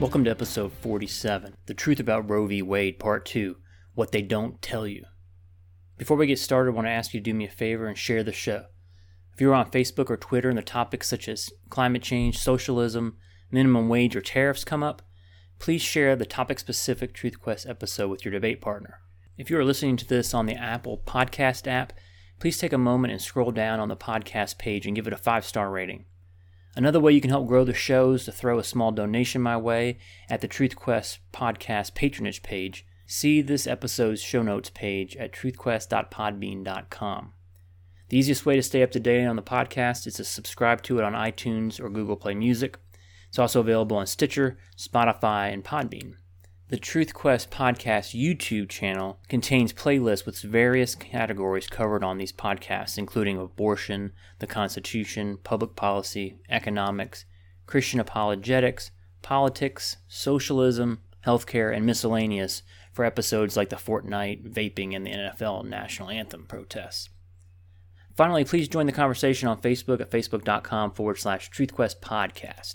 Welcome to episode 47 The Truth About Roe v. Wade, Part 2 What They Don't Tell You. Before we get started, I want to ask you to do me a favor and share the show. If you're on Facebook or Twitter and the topics such as climate change, socialism, minimum wage, or tariffs come up, please share the topic specific Truth Quest episode with your debate partner. If you are listening to this on the Apple Podcast app, please take a moment and scroll down on the podcast page and give it a five star rating. Another way you can help grow the show is to throw a small donation my way at the Truth Quest podcast patronage page. See this episode's show notes page at truthquest.podbean.com. The easiest way to stay up to date on the podcast is to subscribe to it on iTunes or Google Play Music. It's also available on Stitcher, Spotify, and Podbean. The Truth Quest podcast YouTube channel contains playlists with various categories covered on these podcasts, including abortion, the Constitution, public policy, economics, Christian apologetics, politics, socialism, healthcare, and miscellaneous for episodes like the Fortnite, vaping, and the NFL national anthem protests. Finally, please join the conversation on Facebook at facebook.com forward slash truthquest podcast.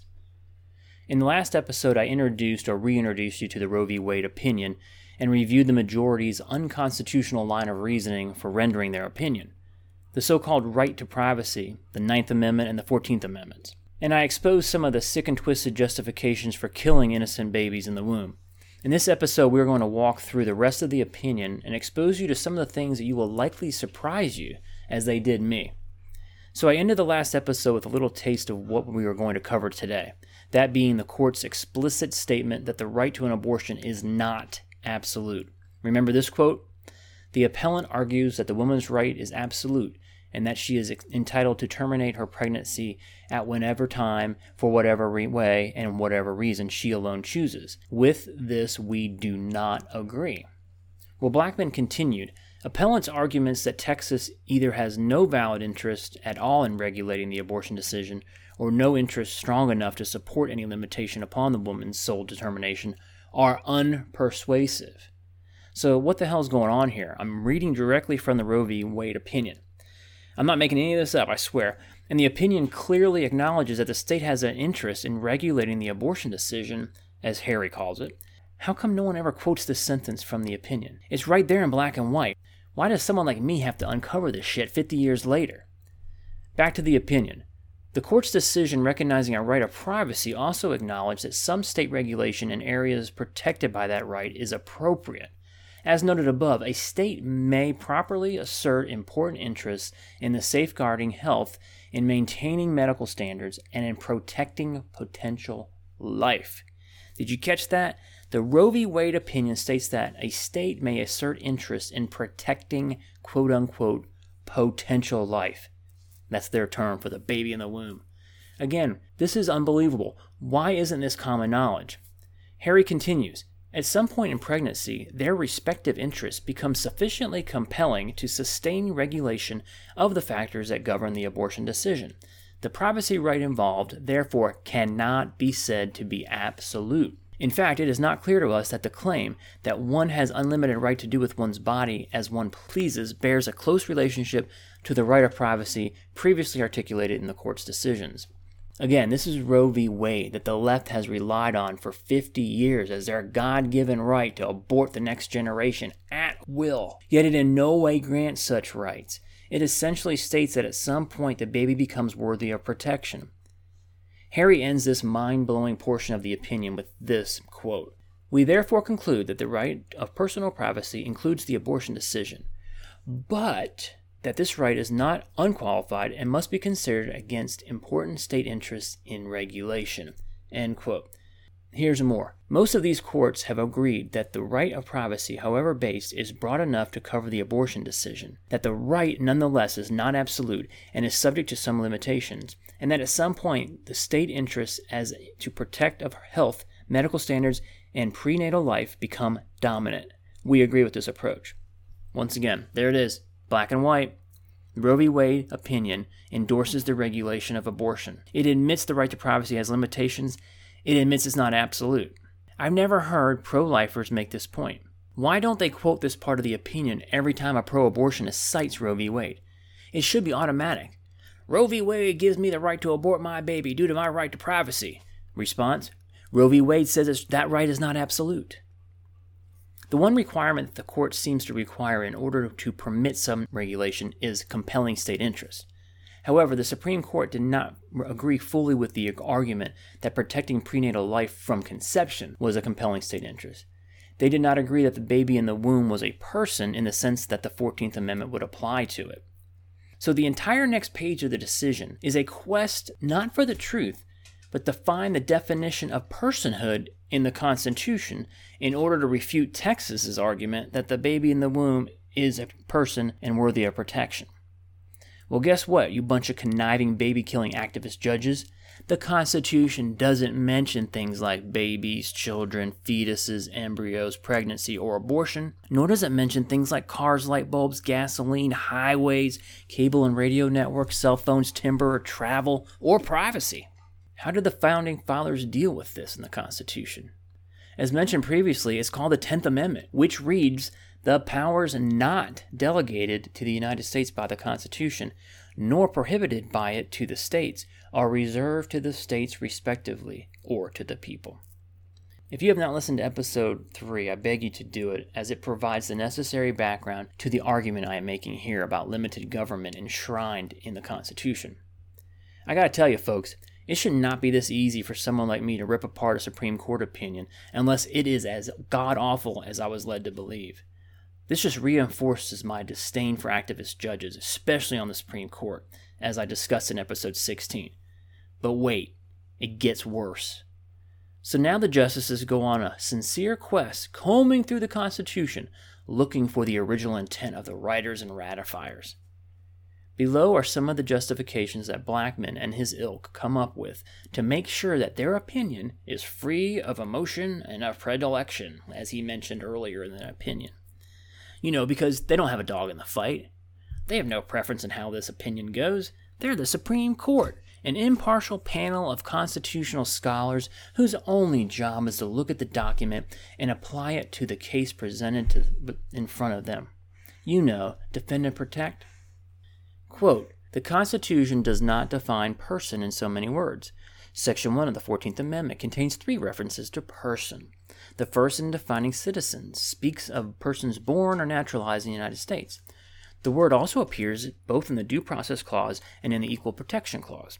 In the last episode, I introduced or reintroduced you to the Roe v. Wade opinion and reviewed the majority's unconstitutional line of reasoning for rendering their opinion the so called right to privacy, the Ninth Amendment, and the Fourteenth Amendments. And I exposed some of the sick and twisted justifications for killing innocent babies in the womb. In this episode, we're going to walk through the rest of the opinion and expose you to some of the things that you will likely surprise you, as they did me. So I ended the last episode with a little taste of what we are going to cover today that being the court's explicit statement that the right to an abortion is not absolute. Remember this quote? The appellant argues that the woman's right is absolute and that she is entitled to terminate her pregnancy at whenever time, for whatever re- way, and whatever reason she alone chooses. With this, we do not agree. Well, Blackmun continued Appellant's arguments that Texas either has no valid interest at all in regulating the abortion decision or no interest strong enough to support any limitation upon the woman's sole determination are unpersuasive. So, what the hell is going on here? I'm reading directly from the Roe v. Wade opinion. I'm not making any of this up, I swear. And the opinion clearly acknowledges that the state has an interest in regulating the abortion decision, as Harry calls it. How come no one ever quotes this sentence from the opinion? It's right there in black and white. Why does someone like me have to uncover this shit 50 years later? Back to the opinion. The court's decision recognizing a right of privacy also acknowledged that some state regulation in areas protected by that right is appropriate. As noted above, a state may properly assert important interests in the safeguarding health, in maintaining medical standards, and in protecting potential life. Did you catch that? The Roe v. Wade opinion states that a state may assert interest in protecting quote unquote potential life. That's their term for the baby in the womb. Again, this is unbelievable. Why isn't this common knowledge? Harry continues At some point in pregnancy, their respective interests become sufficiently compelling to sustain regulation of the factors that govern the abortion decision. The privacy right involved, therefore, cannot be said to be absolute. In fact, it is not clear to us that the claim that one has unlimited right to do with one's body as one pleases bears a close relationship to the right of privacy previously articulated in the court's decisions. Again, this is Roe v. Wade that the left has relied on for 50 years as their God given right to abort the next generation at will. Yet it in no way grants such rights. It essentially states that at some point the baby becomes worthy of protection. Harry ends this mind blowing portion of the opinion with this quote We therefore conclude that the right of personal privacy includes the abortion decision, but that this right is not unqualified and must be considered against important state interests in regulation. End quote. Here's more. Most of these courts have agreed that the right of privacy, however based, is broad enough to cover the abortion decision, that the right nonetheless is not absolute and is subject to some limitations, and that at some point the state interests as to protect of health, medical standards, and prenatal life become dominant. We agree with this approach. Once again, there it is, black and white. Roe v. Wade opinion endorses the regulation of abortion. It admits the right to privacy has limitations it admits it's not absolute. I've never heard pro lifers make this point. Why don't they quote this part of the opinion every time a pro abortionist cites Roe v. Wade? It should be automatic. Roe v. Wade gives me the right to abort my baby due to my right to privacy. Response Roe v. Wade says that right is not absolute. The one requirement that the court seems to require in order to permit some regulation is compelling state interest. However, the Supreme Court did not agree fully with the argument that protecting prenatal life from conception was a compelling state interest. They did not agree that the baby in the womb was a person in the sense that the 14th Amendment would apply to it. So the entire next page of the decision is a quest not for the truth, but to find the definition of personhood in the Constitution in order to refute Texas's argument that the baby in the womb is a person and worthy of protection. Well, guess what, you bunch of conniving baby killing activist judges? The Constitution doesn't mention things like babies, children, fetuses, embryos, pregnancy, or abortion, nor does it mention things like cars, light bulbs, gasoline, highways, cable and radio networks, cell phones, timber, or travel, or privacy. How did the founding fathers deal with this in the Constitution? As mentioned previously, it's called the 10th Amendment, which reads the powers not delegated to the United States by the Constitution, nor prohibited by it to the states, are reserved to the states respectively, or to the people. If you have not listened to episode 3, I beg you to do it, as it provides the necessary background to the argument I am making here about limited government enshrined in the Constitution. I gotta tell you, folks, it should not be this easy for someone like me to rip apart a Supreme Court opinion unless it is as god awful as I was led to believe. This just reinforces my disdain for activist judges, especially on the Supreme Court, as I discussed in episode 16. But wait, it gets worse. So now the justices go on a sincere quest, combing through the Constitution, looking for the original intent of the writers and ratifiers. Below are some of the justifications that Blackmun and his ilk come up with to make sure that their opinion is free of emotion and of predilection, as he mentioned earlier in the opinion. You know, because they don't have a dog in the fight. They have no preference in how this opinion goes. They're the Supreme Court, an impartial panel of constitutional scholars whose only job is to look at the document and apply it to the case presented to, in front of them. You know, defend and protect. Quote, the Constitution does not define person in so many words. Section 1 of the 14th Amendment contains three references to person. The first in defining citizens speaks of persons born or naturalized in the United States. The word also appears both in the Due Process Clause and in the Equal Protection Clause.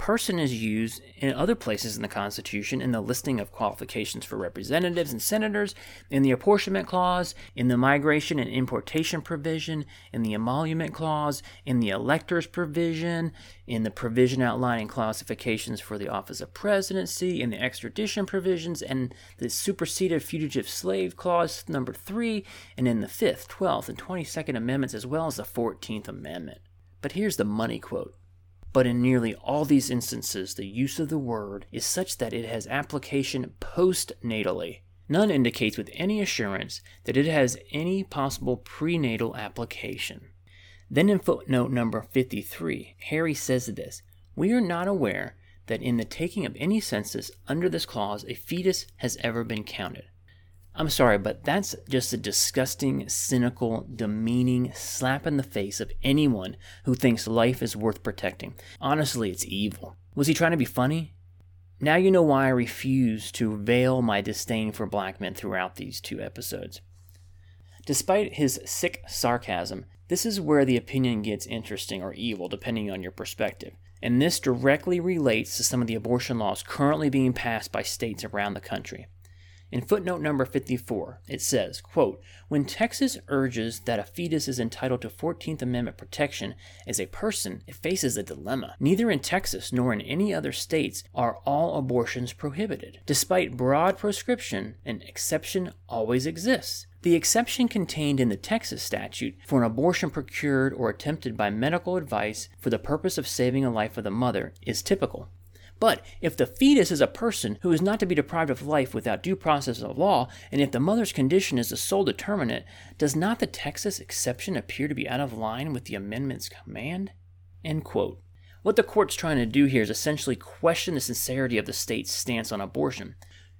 Person is used in other places in the Constitution in the listing of qualifications for representatives and senators, in the Apportionment Clause, in the Migration and Importation Provision, in the Emolument Clause, in the Electors Provision, in the provision outlining classifications for the office of presidency, in the extradition provisions, and the superseded Fugitive Slave Clause number 3, and in the 5th, 12th, and 22nd Amendments, as well as the 14th Amendment. But here's the money quote. But in nearly all these instances, the use of the word is such that it has application postnatally. None indicates with any assurance that it has any possible prenatal application. Then in footnote number 53, Harry says this We are not aware that in the taking of any census under this clause a fetus has ever been counted. I'm sorry, but that's just a disgusting, cynical, demeaning slap in the face of anyone who thinks life is worth protecting. Honestly, it's evil. Was he trying to be funny? Now you know why I refuse to veil my disdain for Blackmun throughout these two episodes. Despite his sick sarcasm, this is where the opinion gets interesting or evil, depending on your perspective. And this directly relates to some of the abortion laws currently being passed by states around the country. In footnote number 54, it says, quote, When Texas urges that a fetus is entitled to 14th Amendment protection as a person, it faces a dilemma. Neither in Texas nor in any other states are all abortions prohibited. Despite broad proscription, an exception always exists. The exception contained in the Texas statute for an abortion procured or attempted by medical advice for the purpose of saving a life of the mother is typical. But if the fetus is a person who is not to be deprived of life without due process of law, and if the mother's condition is the sole determinant, does not the Texas exception appear to be out of line with the amendment's command? What the court's trying to do here is essentially question the sincerity of the state's stance on abortion.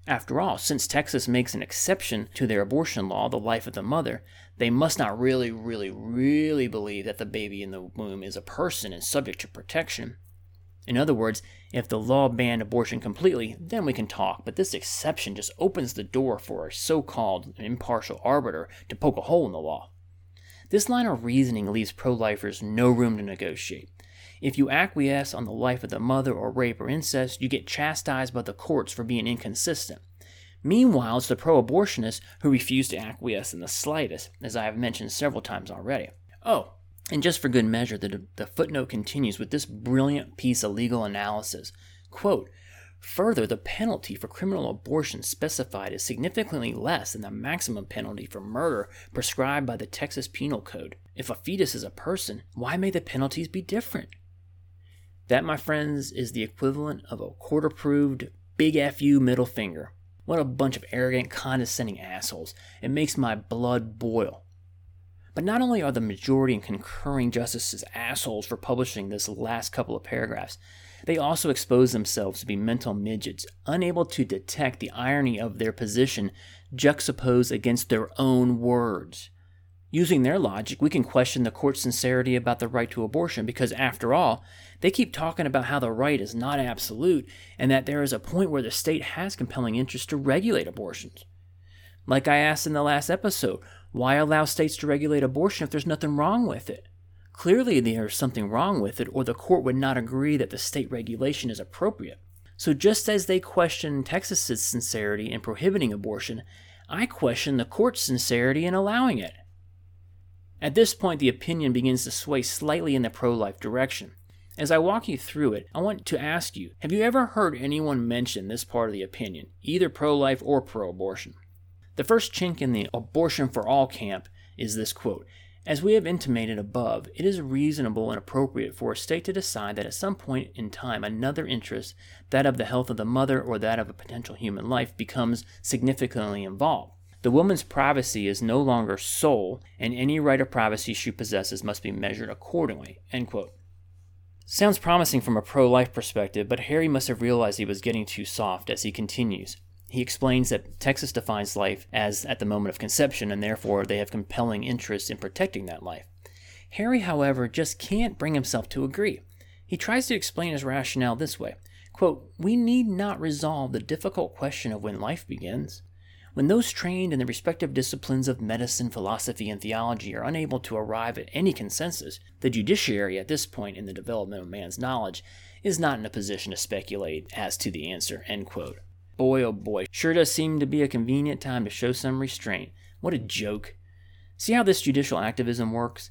After all, since Texas makes an exception to their abortion law, the life of the mother, they must not really, really, really believe that the baby in the womb is a person and subject to protection. In other words, if the law banned abortion completely, then we can talk, but this exception just opens the door for a so called impartial arbiter to poke a hole in the law. This line of reasoning leaves pro lifers no room to negotiate. If you acquiesce on the life of the mother or rape or incest, you get chastised by the courts for being inconsistent. Meanwhile, it's the pro abortionists who refuse to acquiesce in the slightest, as I have mentioned several times already. Oh, and just for good measure, the, the footnote continues with this brilliant piece of legal analysis. Quote, Further, the penalty for criminal abortion specified is significantly less than the maximum penalty for murder prescribed by the Texas Penal Code. If a fetus is a person, why may the penalties be different? That, my friends, is the equivalent of a court approved big FU middle finger. What a bunch of arrogant, condescending assholes. It makes my blood boil. But not only are the majority and concurring justices assholes for publishing this last couple of paragraphs, they also expose themselves to be mental midgets, unable to detect the irony of their position juxtaposed against their own words. Using their logic, we can question the court's sincerity about the right to abortion because, after all, they keep talking about how the right is not absolute and that there is a point where the state has compelling interest to regulate abortions. Like I asked in the last episode, why allow states to regulate abortion if there's nothing wrong with it? Clearly, there's something wrong with it, or the court would not agree that the state regulation is appropriate. So, just as they question Texas's sincerity in prohibiting abortion, I question the court's sincerity in allowing it. At this point, the opinion begins to sway slightly in the pro life direction. As I walk you through it, I want to ask you have you ever heard anyone mention this part of the opinion, either pro life or pro abortion? The first chink in the abortion for all camp is this quote As we have intimated above, it is reasonable and appropriate for a state to decide that at some point in time another interest, that of the health of the mother or that of a potential human life, becomes significantly involved. The woman's privacy is no longer sole, and any right of privacy she possesses must be measured accordingly. Sounds promising from a pro life perspective, but Harry must have realized he was getting too soft as he continues. He explains that Texas defines life as at the moment of conception, and therefore they have compelling interest in protecting that life. Harry, however, just can't bring himself to agree. He tries to explain his rationale this way quote, We need not resolve the difficult question of when life begins. When those trained in the respective disciplines of medicine, philosophy, and theology are unable to arrive at any consensus, the judiciary at this point in the development of man's knowledge is not in a position to speculate as to the answer. Boy, oh boy, sure does seem to be a convenient time to show some restraint. What a joke. See how this judicial activism works?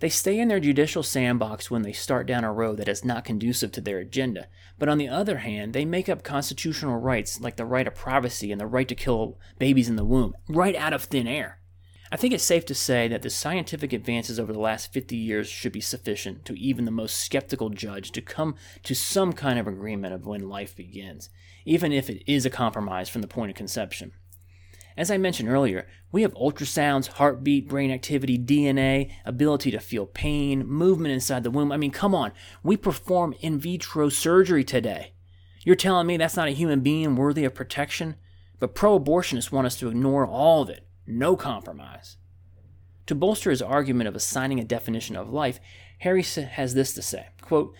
They stay in their judicial sandbox when they start down a road that is not conducive to their agenda. But on the other hand, they make up constitutional rights like the right of privacy and the right to kill babies in the womb right out of thin air. I think it's safe to say that the scientific advances over the last 50 years should be sufficient to even the most skeptical judge to come to some kind of agreement of when life begins, even if it is a compromise from the point of conception. As I mentioned earlier, we have ultrasounds, heartbeat, brain activity, DNA, ability to feel pain, movement inside the womb. I mean, come on, we perform in vitro surgery today. You're telling me that's not a human being worthy of protection? But pro abortionists want us to ignore all of it, no compromise. To bolster his argument of assigning a definition of life, Harry has this to say quote,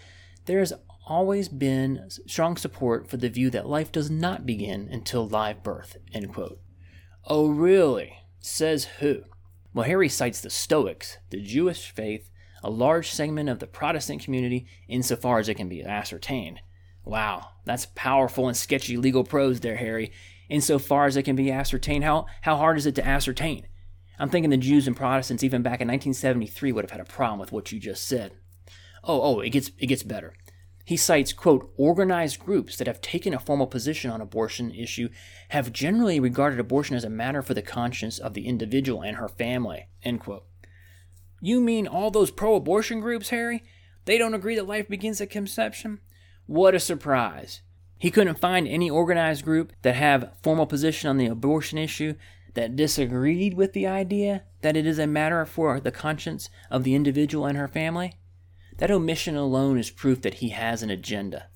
There has always been strong support for the view that life does not begin until live birth. End quote. Oh, really? Says who? Well, Harry cites the Stoics, the Jewish faith, a large segment of the Protestant community, insofar as it can be ascertained. Wow, that's powerful and sketchy legal prose there, Harry. Insofar as it can be ascertained, how, how hard is it to ascertain? I'm thinking the Jews and Protestants, even back in 1973, would have had a problem with what you just said. Oh, oh, it gets, it gets better. He cites, quote, organized groups that have taken a formal position on abortion issue have generally regarded abortion as a matter for the conscience of the individual and her family, end quote. You mean all those pro abortion groups, Harry? They don't agree that life begins at conception? What a surprise. He couldn't find any organized group that have formal position on the abortion issue that disagreed with the idea that it is a matter for the conscience of the individual and her family? That omission alone is proof that he has an agenda.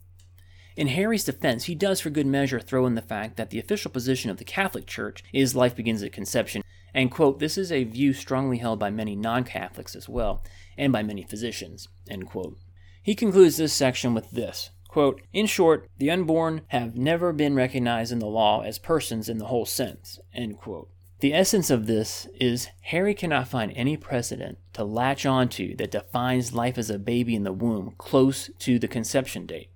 In Harry's defense, he does for good measure throw in the fact that the official position of the Catholic Church is life begins at conception, and, quote, this is a view strongly held by many non Catholics as well, and by many physicians, end quote. He concludes this section with this Quote, in short, the unborn have never been recognized in the law as persons in the whole sense. End quote. The essence of this is Harry cannot find any precedent to latch onto that defines life as a baby in the womb close to the conception date.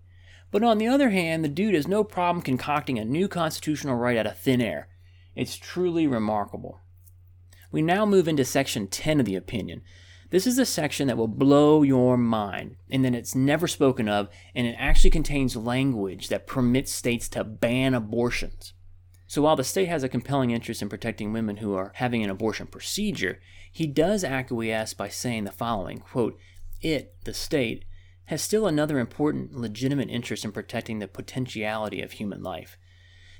But on the other hand, the dude has no problem concocting a new constitutional right out of thin air. It's truly remarkable. We now move into section 10 of the opinion, this is a section that will blow your mind, and then it's never spoken of, and it actually contains language that permits states to ban abortions. So while the state has a compelling interest in protecting women who are having an abortion procedure, he does acquiesce by saying the following quote, It, the state, has still another important legitimate interest in protecting the potentiality of human life.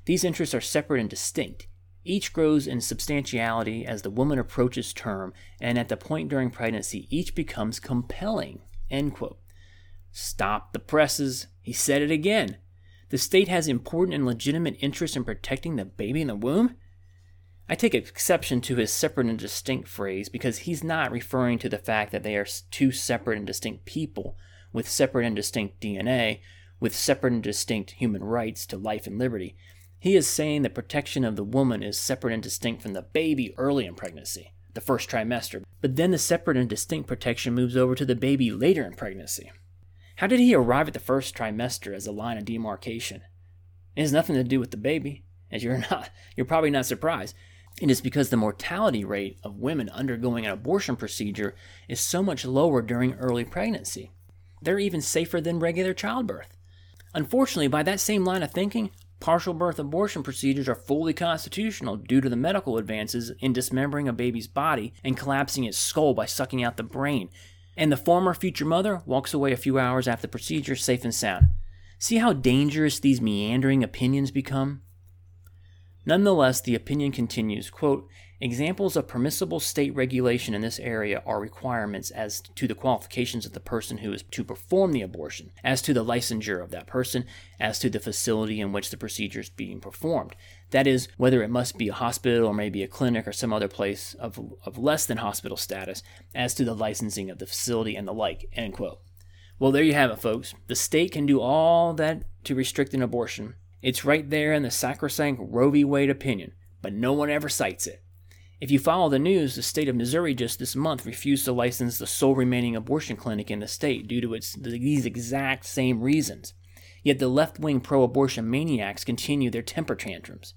These interests are separate and distinct, each grows in substantiality as the woman approaches term, and at the point during pregnancy, each becomes compelling. End quote. Stop the presses. He said it again. The state has important and legitimate interest in protecting the baby in the womb? I take exception to his separate and distinct phrase because he's not referring to the fact that they are two separate and distinct people with separate and distinct DNA, with separate and distinct human rights to life and liberty. He is saying the protection of the woman is separate and distinct from the baby early in pregnancy, the first trimester, but then the separate and distinct protection moves over to the baby later in pregnancy. How did he arrive at the first trimester as a line of demarcation? It has nothing to do with the baby, as you're not you're probably not surprised. It is because the mortality rate of women undergoing an abortion procedure is so much lower during early pregnancy. They're even safer than regular childbirth. Unfortunately, by that same line of thinking, Partial birth abortion procedures are fully constitutional due to the medical advances in dismembering a baby's body and collapsing its skull by sucking out the brain. And the former future mother walks away a few hours after the procedure safe and sound. See how dangerous these meandering opinions become? Nonetheless, the opinion continues quote, Examples of permissible state regulation in this area are requirements as to the qualifications of the person who is to perform the abortion, as to the licensure of that person, as to the facility in which the procedure is being performed. That is, whether it must be a hospital or maybe a clinic or some other place of, of less than hospital status, as to the licensing of the facility and the like. End quote. Well, there you have it, folks. The state can do all that to restrict an abortion. It's right there in the sacrosanct Roe v. Wade opinion, but no one ever cites it. If you follow the news, the state of Missouri just this month refused to license the sole remaining abortion clinic in the state due to its, these exact same reasons. Yet the left wing pro abortion maniacs continue their temper tantrums.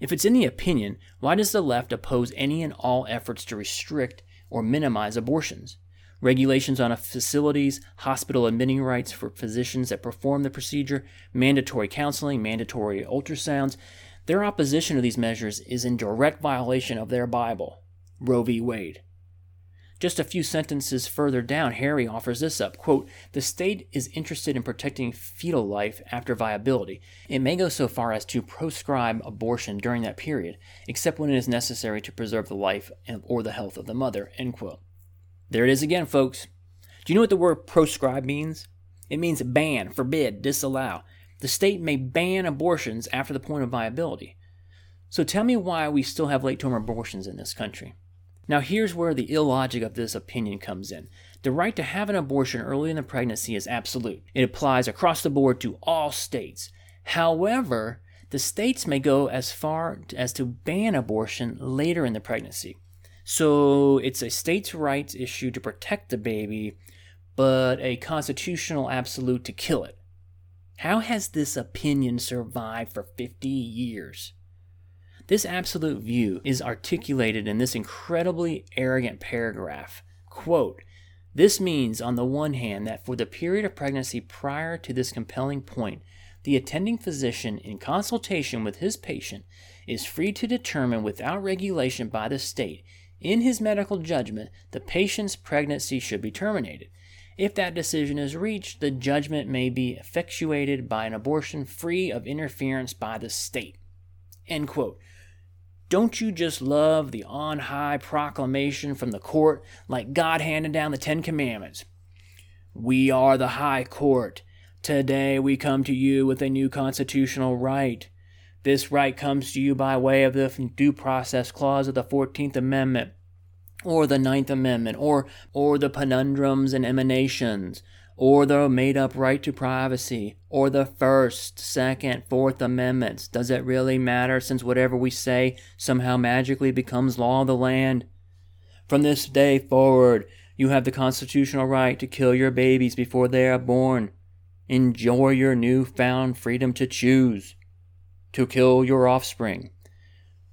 If it's the opinion, why does the left oppose any and all efforts to restrict or minimize abortions? Regulations on facilities, hospital admitting rights for physicians that perform the procedure, mandatory counseling, mandatory ultrasounds, their opposition to these measures is in direct violation of their Bible, Roe v. Wade. Just a few sentences further down, Harry offers this up quote, The state is interested in protecting fetal life after viability. It may go so far as to proscribe abortion during that period, except when it is necessary to preserve the life or the health of the mother. End quote. There it is again, folks. Do you know what the word proscribe means? It means ban, forbid, disallow. The state may ban abortions after the point of viability. So tell me why we still have late term abortions in this country. Now, here's where the illogic of this opinion comes in. The right to have an abortion early in the pregnancy is absolute, it applies across the board to all states. However, the states may go as far as to ban abortion later in the pregnancy. So it's a states' rights issue to protect the baby, but a constitutional absolute to kill it. How has this opinion survived for 50 years? This absolute view is articulated in this incredibly arrogant paragraph. Quote, this means, on the one hand, that for the period of pregnancy prior to this compelling point, the attending physician, in consultation with his patient, is free to determine without regulation by the state, in his medical judgment, the patient's pregnancy should be terminated. If that decision is reached, the judgment may be effectuated by an abortion free of interference by the state. End quote. Don't you just love the on high proclamation from the court like God handed down the Ten Commandments? We are the High Court. Today we come to you with a new constitutional right. This right comes to you by way of the Due Process Clause of the 14th Amendment or the Ninth Amendment, or, or the Penumbrums and Emanations, or the made up right to privacy, or the First, Second, Fourth Amendments. Does it really matter since whatever we say somehow magically becomes law of the land? From this day forward, you have the constitutional right to kill your babies before they are born. Enjoy your new found freedom to choose, to kill your offspring.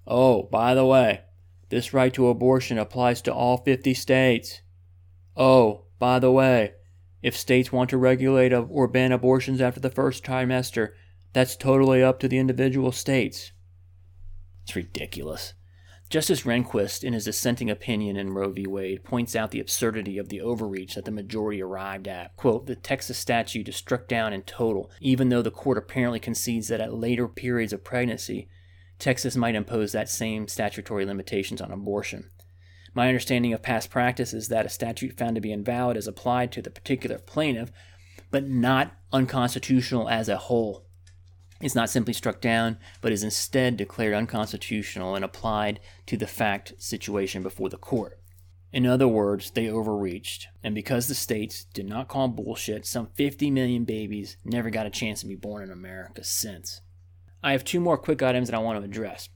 Oh, by the way, this right to abortion applies to all 50 states. Oh, by the way, if states want to regulate or ban abortions after the first trimester, that's totally up to the individual states. It's ridiculous. Justice Rehnquist, in his dissenting opinion in Roe v. Wade, points out the absurdity of the overreach that the majority arrived at. Quote, the Texas statute is struck down in total, even though the court apparently concedes that at later periods of pregnancy, Texas might impose that same statutory limitations on abortion. My understanding of past practice is that a statute found to be invalid is applied to the particular plaintiff, but not unconstitutional as a whole. It's not simply struck down, but is instead declared unconstitutional and applied to the fact situation before the court. In other words, they overreached, and because the states did not call bullshit, some 50 million babies never got a chance to be born in America since. I have two more quick items that I want to address.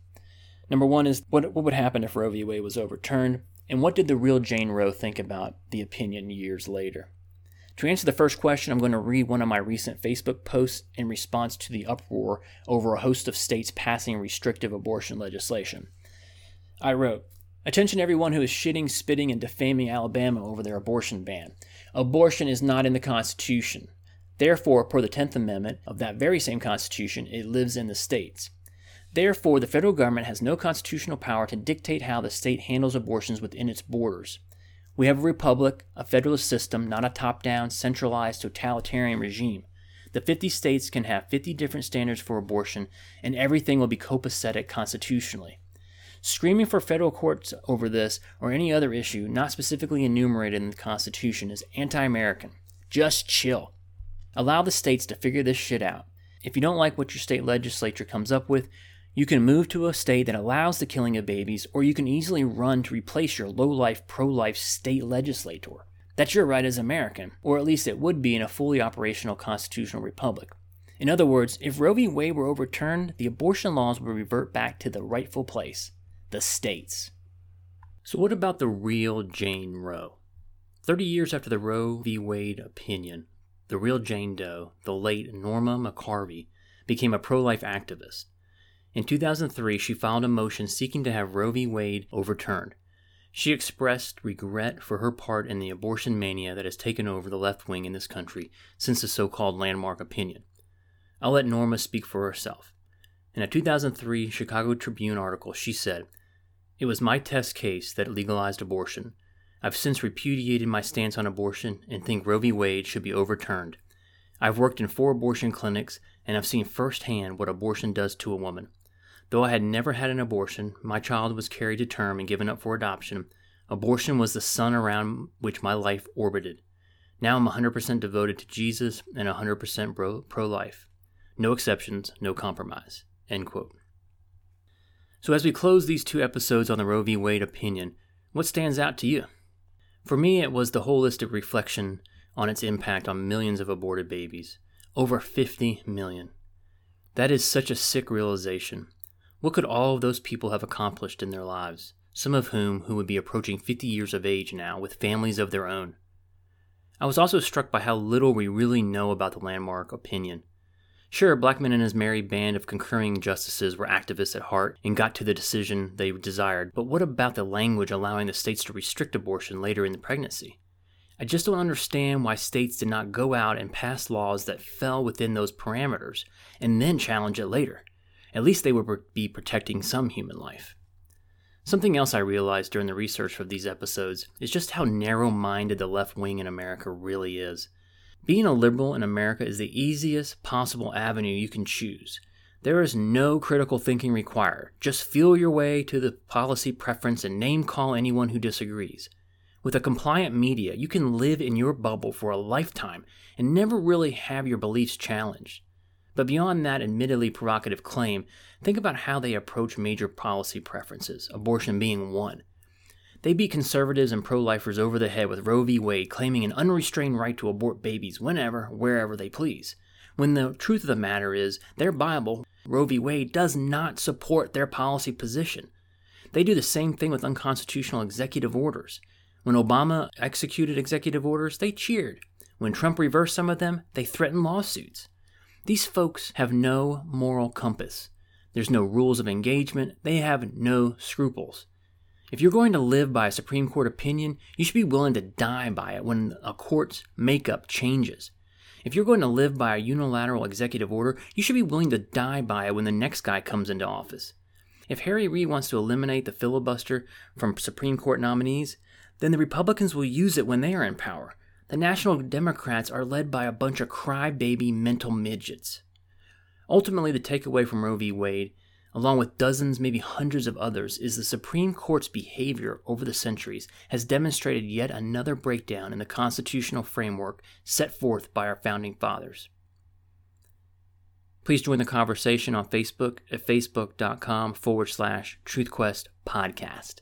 Number one is what, what would happen if Roe v. Wade was overturned, and what did the real Jane Roe think about the opinion years later? To answer the first question, I'm going to read one of my recent Facebook posts in response to the uproar over a host of states passing restrictive abortion legislation. I wrote, Attention everyone who is shitting, spitting, and defaming Alabama over their abortion ban. Abortion is not in the Constitution. Therefore, per the 10th Amendment of that very same Constitution, it lives in the states. Therefore, the federal government has no constitutional power to dictate how the state handles abortions within its borders. We have a republic, a federalist system, not a top down, centralized, totalitarian regime. The 50 states can have 50 different standards for abortion, and everything will be copacetic constitutionally. Screaming for federal courts over this or any other issue not specifically enumerated in the Constitution is anti American. Just chill. Allow the states to figure this shit out. If you don't like what your state legislature comes up with, you can move to a state that allows the killing of babies, or you can easily run to replace your low life, pro life state legislator. That's your right as American, or at least it would be in a fully operational constitutional republic. In other words, if Roe v. Wade were overturned, the abortion laws would revert back to the rightful place the states. So, what about the real Jane Roe? 30 years after the Roe v. Wade opinion, the real Jane Doe, the late Norma McCorvey, became a pro life activist. In 2003, she filed a motion seeking to have Roe v. Wade overturned. She expressed regret for her part in the abortion mania that has taken over the left wing in this country since the so called landmark opinion. I'll let Norma speak for herself. In a 2003 Chicago Tribune article, she said, It was my test case that legalized abortion. I've since repudiated my stance on abortion and think Roe v. Wade should be overturned. I've worked in four abortion clinics and I've seen firsthand what abortion does to a woman. Though I had never had an abortion, my child was carried to term and given up for adoption. Abortion was the sun around which my life orbited. Now I'm 100% devoted to Jesus and 100% pro life. No exceptions, no compromise. End quote. So, as we close these two episodes on the Roe v. Wade opinion, what stands out to you? For me, it was the holistic reflection on its impact on millions of aborted babies. Over 50 million. That is such a sick realization. What could all of those people have accomplished in their lives, some of whom who would be approaching 50 years of age now with families of their own? I was also struck by how little we really know about the landmark opinion. Sure, Blackmun and his merry band of concurring justices were activists at heart and got to the decision they desired, but what about the language allowing the states to restrict abortion later in the pregnancy? I just don't understand why states did not go out and pass laws that fell within those parameters and then challenge it later. At least they would be protecting some human life. Something else I realized during the research for these episodes is just how narrow minded the left wing in America really is. Being a liberal in America is the easiest possible avenue you can choose. There is no critical thinking required. Just feel your way to the policy preference and name call anyone who disagrees. With a compliant media, you can live in your bubble for a lifetime and never really have your beliefs challenged. But beyond that admittedly provocative claim, think about how they approach major policy preferences, abortion being one. They beat conservatives and pro lifers over the head with Roe v. Wade claiming an unrestrained right to abort babies whenever, wherever they please. When the truth of the matter is, their Bible, Roe v. Wade, does not support their policy position. They do the same thing with unconstitutional executive orders. When Obama executed executive orders, they cheered. When Trump reversed some of them, they threatened lawsuits. These folks have no moral compass. There's no rules of engagement. They have no scruples. If you're going to live by a Supreme Court opinion, you should be willing to die by it when a court's makeup changes. If you're going to live by a unilateral executive order, you should be willing to die by it when the next guy comes into office. If Harry Reid wants to eliminate the filibuster from Supreme Court nominees, then the Republicans will use it when they are in power. The National Democrats are led by a bunch of crybaby mental midgets. Ultimately, the takeaway from Roe v. Wade, along with dozens, maybe hundreds of others, is the Supreme Court's behavior over the centuries has demonstrated yet another breakdown in the constitutional framework set forth by our founding fathers. Please join the conversation on Facebook at facebook.com forward slash TruthQuest podcast.